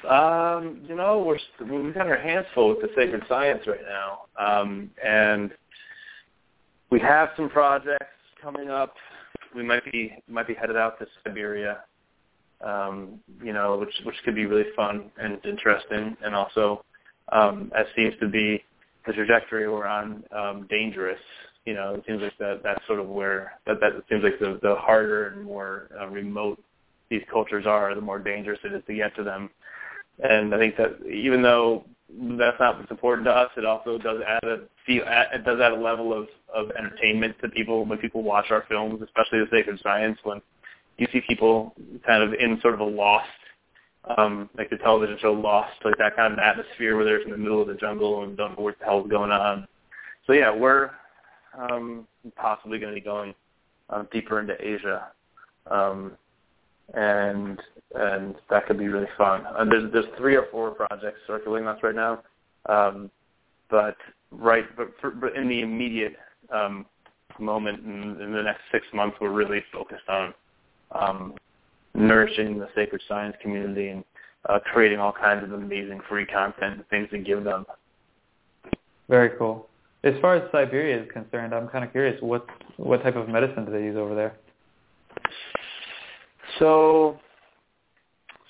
Um, you know, we're we've got our hands full with the sacred science right now, um, and we have some projects coming up. We might be might be headed out to Siberia, um, you know, which which could be really fun and interesting, and also, um, as seems to be the trajectory we're on, um, dangerous. You know, it seems like that that's sort of where that that seems like the the harder and more uh, remote these cultures are, the more dangerous it is to get to them. And I think that even though that's not what's important to us, it also does add a feel, it does add a level of of entertainment to people when people watch our films, especially the sacred science. When you see people kind of in sort of a lost um, like the television show Lost, like that kind of atmosphere where they're in the middle of the jungle and don't know what the hell's going on. So yeah, we're um, possibly going to be going um, deeper into Asia, um, and and that could be really fun. And there's there's three or four projects circulating us right now, um, but right, but, for, but in the immediate um, moment in, in the next six months, we're really focused on um, nourishing the sacred science community and uh, creating all kinds of amazing free content things to give them. Very cool. As far as Siberia is concerned, I'm kind of curious what what type of medicine do they use over there? So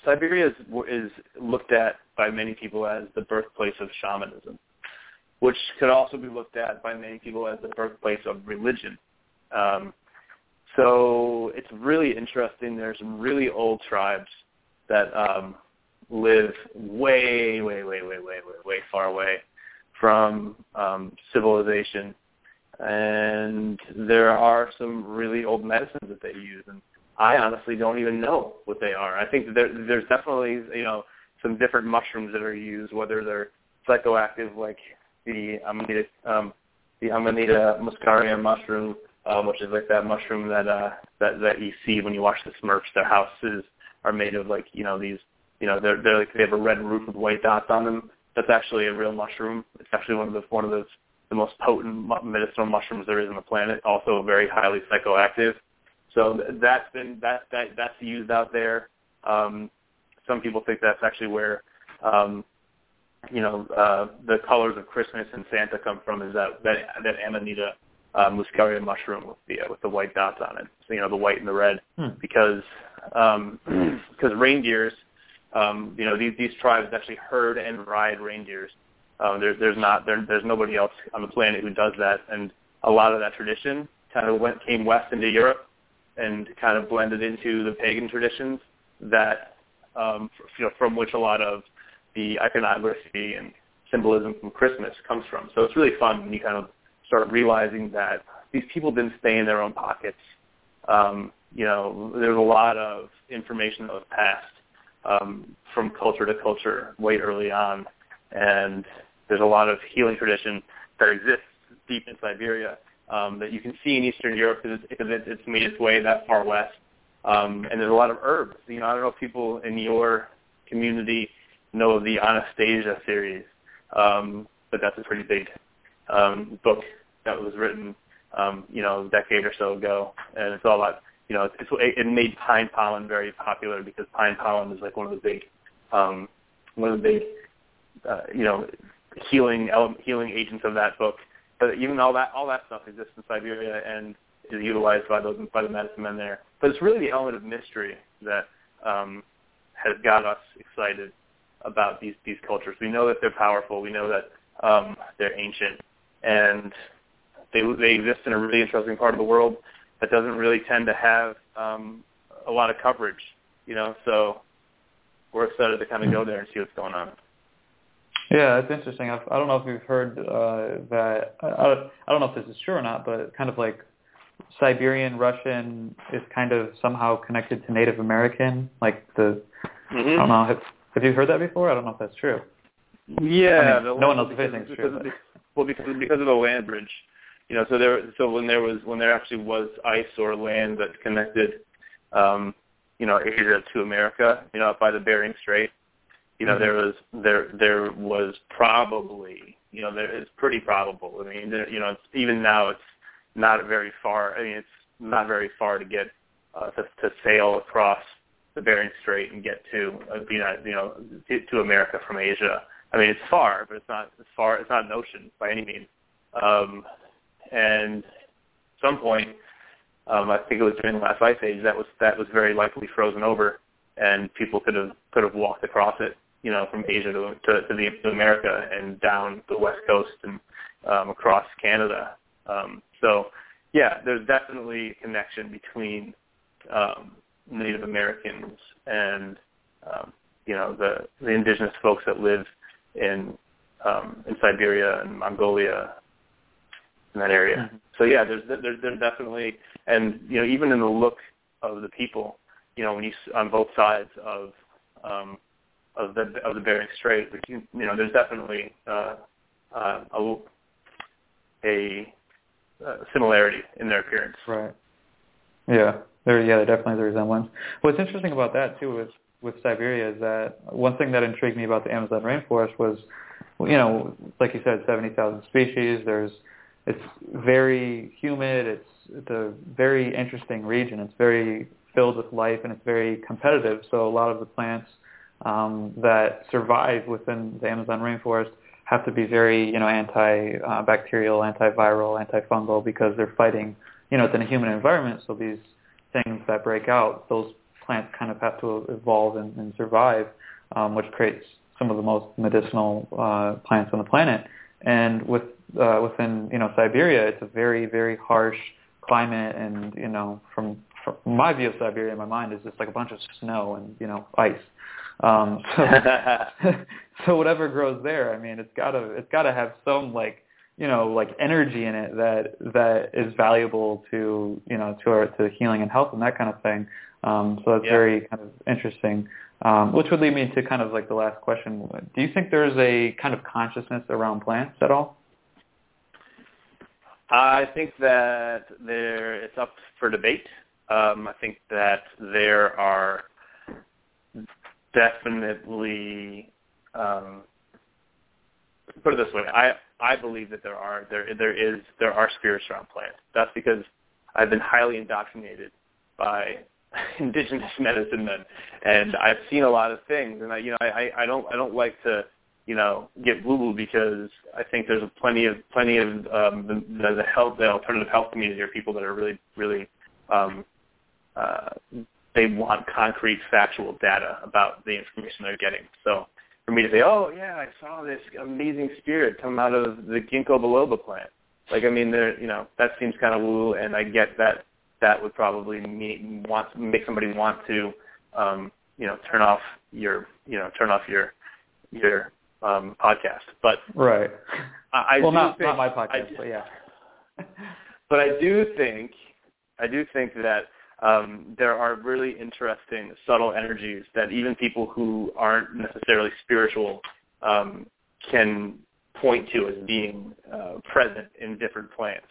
Siberia is, is looked at by many people as the birthplace of shamanism, which could also be looked at by many people as the birthplace of religion. Um, so it's really interesting. There's some really old tribes that um, live way, way, way, way, way, way, way far away from um, civilization, and there are some really old medicines that they use, and I honestly don't even know what they are. I think there, there's definitely you know some different mushrooms that are used, whether they're psychoactive like the Amanita, um, the Amanita muscaria mushroom, um, which is like that mushroom that uh, that that you see when you watch the Smurfs. Their houses are made of like you know these you know they're they're like they have a red roof with white dots on them. That's actually a real mushroom. It's actually one of the one of the the most potent medicinal mushrooms there is on the planet. Also very highly psychoactive. So that's been that that that's used out there. Um, some people think that's actually where um, you know uh, the colors of Christmas and Santa come from. Is that that that Amanita uh, muscaria mushroom with the uh, with the white dots on it? So you know the white and the red hmm. because um, (clears throat) because reindeers um, you know, these these tribes actually herd and ride reindeers. Um, there, there's not there, there's nobody else on the planet who does that, and a lot of that tradition kind of went came west into Europe and kind of blended into the pagan traditions that um, you know from which a lot of the iconography and symbolism from Christmas comes from. So it's really fun when you kind of start realizing that these people didn't stay in their own pockets. Um, you know, there's a lot of information that was passed um, from culture to culture way early on, and there's a lot of healing tradition that exists deep in Siberia um, that you can see in Eastern Europe because it's, it, it's made its way that far west. Um, and there's a lot of herbs. You know, I don't know if people in your community know of the Anastasia series, um, but that's a pretty big um, book that was written, um, you know, a decade or so ago, and it's all about you know, it's, it made pine pollen very popular because pine pollen is like one of the big, um, one of the big, uh, you know, healing healing agents of that book. But even all that all that stuff exists in Siberia and is utilized by those by the medicine men there. But it's really the element of mystery that um, has got us excited about these these cultures. We know that they're powerful. We know that um, they're ancient, and they they exist in a really interesting part of the world that doesn't really tend to have um, a lot of coverage, you know. So we're excited to kind of go there and see what's going on. Yeah, it's interesting. I've, I don't know if you've heard uh, that. I, I don't know if this is true or not, but kind of like Siberian Russian is kind of somehow connected to Native American. Like the, mm-hmm. I don't know. Have, have you heard that before? I don't know if that's true. Yeah, I mean, no one else is saying it's true. well, because because of the land bridge you know, so there, so when there was, when there actually was ice or land that connected, um, you know, Asia to America, you know, up by the Bering Strait, you know, mm-hmm. there was, there, there was probably, you know, there is pretty probable. I mean, there, you know, it's, even now it's not very far. I mean, it's not very far to get uh, to, to sail across the Bering Strait and get to, uh, you know, you know, to, to America from Asia. I mean, it's far, but it's not as far. It's not an ocean by any means. Um, and at some point, um, I think it was during the last ice age, that was that was very likely frozen over, and people could have could have walked across it, you know, from Asia to to, to, the, to America and down the west coast and um, across Canada. Um, so, yeah, there's definitely a connection between um, Native Americans and um, you know the the indigenous folks that live in um, in Siberia and Mongolia in that area. Mm-hmm. So yeah, there's there's there's definitely and you know even in the look of the people, you know when you on both sides of um, of the of the Bering Strait. But you, you know, there's definitely uh, uh, a, a uh, similarity in their appearance. Right. Yeah. There. Yeah. Definitely is a resemblance. What's interesting about that too is with Siberia is that one thing that intrigued me about the Amazon rainforest was, you know, like you said, 70,000 species. There's, it's very humid. It's, it's a very interesting region. It's very filled with life and it's very competitive. So a lot of the plants um, that survive within the Amazon rainforest have to be very, you know, antibacterial, antiviral, antifungal because they're fighting, you know, it's in a human environment. So these things that break out, those plants kind of have to evolve and, and survive, um, which creates some of the most medicinal uh, plants on the planet. And with uh, within you know Siberia, it's a very very harsh climate, and you know from, from my view of Siberia in my mind is just like a bunch of snow and you know ice. Um, (laughs) so, (laughs) so whatever grows there, I mean, it's gotta it's gotta have some like you know like energy in it that that is valuable to you know to our to healing and health and that kind of thing. Um, so that's yeah. very kind of interesting. Um, which would lead me to kind of like the last question. Do you think there's a kind of consciousness around plants at all? I think that there it's up for debate. Um, I think that there are definitely um, put it this way. I I believe that there are there there is there are spirits around plants. That's because I've been highly indoctrinated by (laughs) indigenous medicine men, and I've seen a lot of things. And I, you know, I, I don't, I don't like to, you know, get woo because I think there's plenty of, plenty of um, the, the health, the alternative health community are people that are really, really, um, uh, they want concrete, factual data about the information they're getting. So for me to say, oh yeah, I saw this amazing spirit come out of the ginkgo biloba plant. Like I mean, there, you know, that seems kind of woo, and I get that that would probably want make somebody want to um, you know turn off your you know turn off your your um, podcast. But right, I, I well, not think, not my podcast, I, but yeah. (laughs) but I do think I do think that um, there are really interesting subtle energies that even people who aren't necessarily spiritual um, can point to as being uh, present in different plants.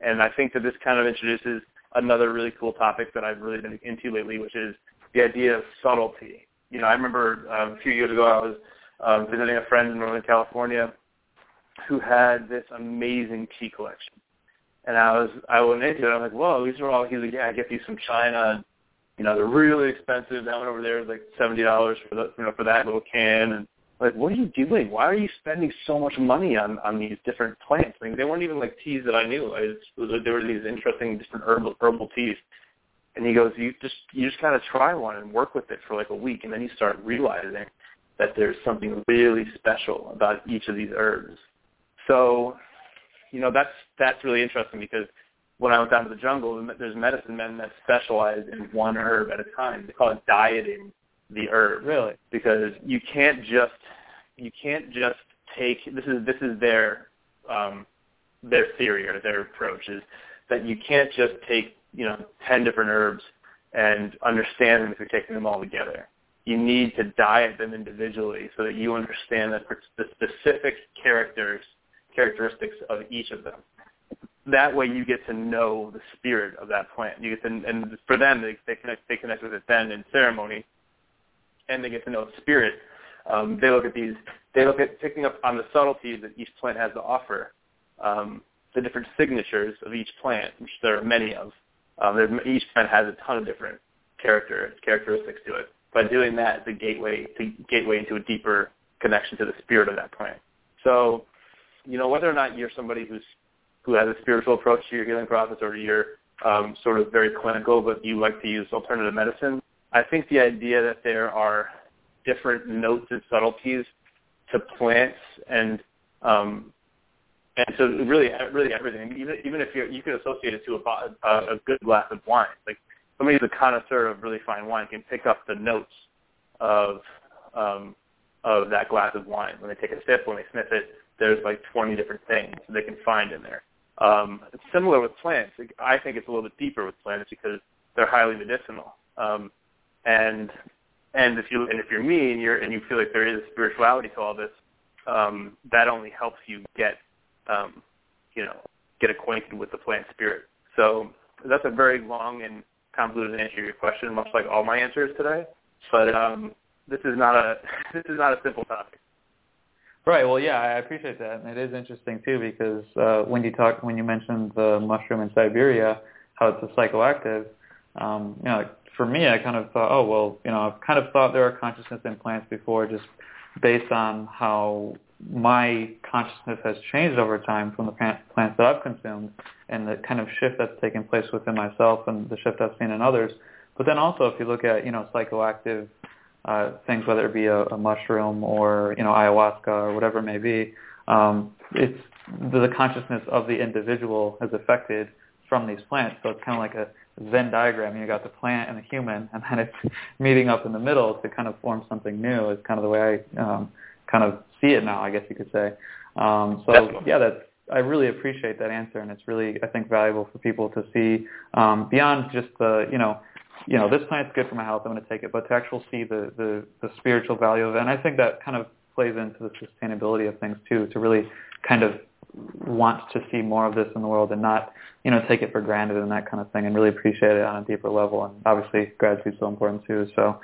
And I think that this kind of introduces another really cool topic that I've really been into lately, which is the idea of subtlety. You know, I remember um, a few years ago I was um, visiting a friend in Northern California who had this amazing tea collection. And I was I went into it. I'm like, whoa, these are all. He's like, yeah, I get these from China. You know, they're really expensive. That one over there is like seventy dollars for the you know for that little can. And like, what are you doing? Why are you spending so much money on on these different plants? I mean, they weren't even like teas that I knew. I just, there were these interesting different herbal herbal teas. And he goes, you just you just kind of try one and work with it for like a week, and then you start realizing that there's something really special about each of these herbs. So, you know, that's that's really interesting because when I went down to the jungle, there's medicine men that specialize in one herb at a time. They call it dieting the herb. Really? Because you can't just you can't just take this is this is their um, their theory or their approach is that you can't just take you know ten different herbs and understand them if you're taking them all together. You need to diet them individually so that you understand the, the specific characters characteristics of each of them. That way, you get to know the spirit of that plant. You get to, and for them, they, they connect they connect with it then in ceremony, and they get to know the spirit. Um, they look at these. They look at picking up on the subtleties that each plant has to offer, um, the different signatures of each plant, which there are many of. Um, each plant has a ton of different character characteristics to it. By doing that, it's a gateway to gateway into a deeper connection to the spirit of that plant. So, you know, whether or not you're somebody who's who has a spiritual approach to your healing process, or you're um, sort of very clinical, but you like to use alternative medicine, I think the idea that there are different notes and subtleties to plants and um, and so really really everything even even if you you can associate it to a, a, a good glass of wine like somebody who's a connoisseur of really fine wine. Can pick up the notes of um, of that glass of wine. When they take a sip when they sniff it there's like 20 different things they can find in there. Um, it's similar with plants. I think it's a little bit deeper with plants because they're highly medicinal. Um, and and if you and if you're me and you're and you feel like there is spirituality to all this, um, that only helps you get um, you know get acquainted with the plant spirit. So that's a very long and convoluted answer your question, much like all my answers today. But um, this is not a (laughs) this is not a simple topic. Right. Well, yeah, I appreciate that, and it is interesting too because uh, when you talk when you mentioned the mushroom in Siberia, how it's a psychoactive. Um, you know, for me, I kind of thought, oh well, you know, I've kind of thought there are consciousness in plants before, just based on how my consciousness has changed over time from the plants that I've consumed and the kind of shift that's taken place within myself and the shift I've seen in others. But then also, if you look at you know psychoactive uh, things, whether it be a, a mushroom or you know ayahuasca or whatever it may be, um, it's the, consciousness of the individual is affected from these plants. So it's kind of like a Venn diagram. You got the plant and the human, and then it's (laughs) meeting up in the middle to kind of form something new. Is kind of the way I um, kind of see it now, I guess you could say. Um, so yeah, that's I really appreciate that answer, and it's really I think valuable for people to see um, beyond just the you know you know this plant's good for my health, I'm going to take it, but to actually see the the, the spiritual value of it, and I think that kind of plays into the sustainability of things too, to really kind of want to see more of this in the world and not, you know, take it for granted and that kind of thing and really appreciate it on a deeper level. And obviously gratitude is so important too. So,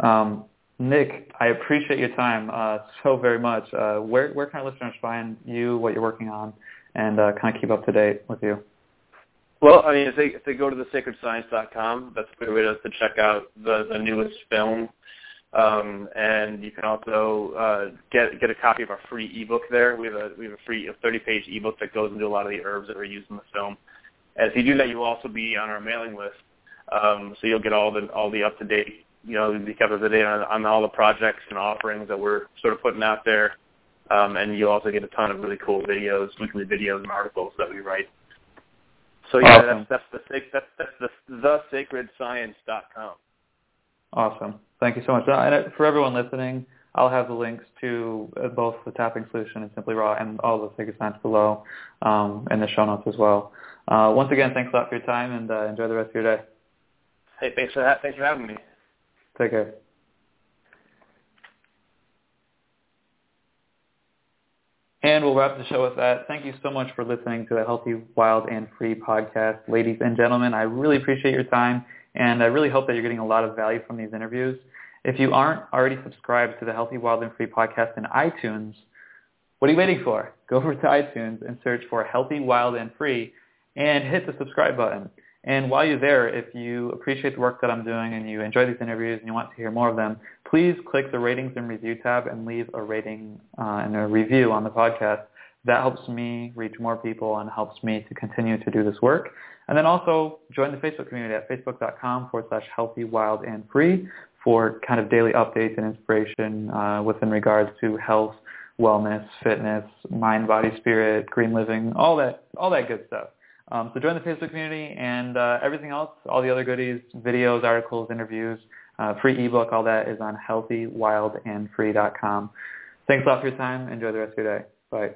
um, Nick, I appreciate your time uh, so very much. Uh, where, where can our listeners find you, what you're working on, and uh, kind of keep up to date with you? Well, I mean, if they if they go to thesacredscience.com, that's a good way to, to check out the, the newest film um, and you can also uh, get get a copy of our free ebook there. We have a we have a free a 30 page ebook that goes into a lot of the herbs that are used in the film. And if you do that, you'll also be on our mailing list, um, so you'll get all the all the up to date, you know, be kept up to date on, on all the projects and offerings that we're sort of putting out there. Um, and you'll also get a ton of really cool videos, weekly videos and articles that we write. So yeah, awesome. that's that's the that's that's the thesacredscience.com. Awesome. Thank you so much. And for everyone listening, I'll have the links to uh, both the tapping solution and Simply Raw and all the sacred science below um, in the show notes as well. Uh, once again, thanks a lot for your time and uh, enjoy the rest of your day. Hey, thanks for, ha- thanks for having me. Take care. And we'll wrap the show with that. Thank you so much for listening to the Healthy, Wild, and Free podcast. Ladies and gentlemen, I really appreciate your time, and I really hope that you're getting a lot of value from these interviews. If you aren't already subscribed to the Healthy, Wild, and Free podcast in iTunes, what are you waiting for? Go over to iTunes and search for Healthy, Wild, and Free and hit the subscribe button. And while you're there, if you appreciate the work that I'm doing and you enjoy these interviews and you want to hear more of them, please click the ratings and review tab and leave a rating uh, and a review on the podcast. That helps me reach more people and helps me to continue to do this work. And then also join the Facebook community at facebook.com forward slash healthy, wild, and free for kind of daily updates and inspiration uh, within regards to health, wellness, fitness, mind, body, spirit, green living, all that, all that good stuff. Um, so join the Facebook community and uh, everything else, all the other goodies, videos, articles, interviews, uh, free ebook, all that is on healthywildandfree.com. Thanks a lot for your time. Enjoy the rest of your day. Bye.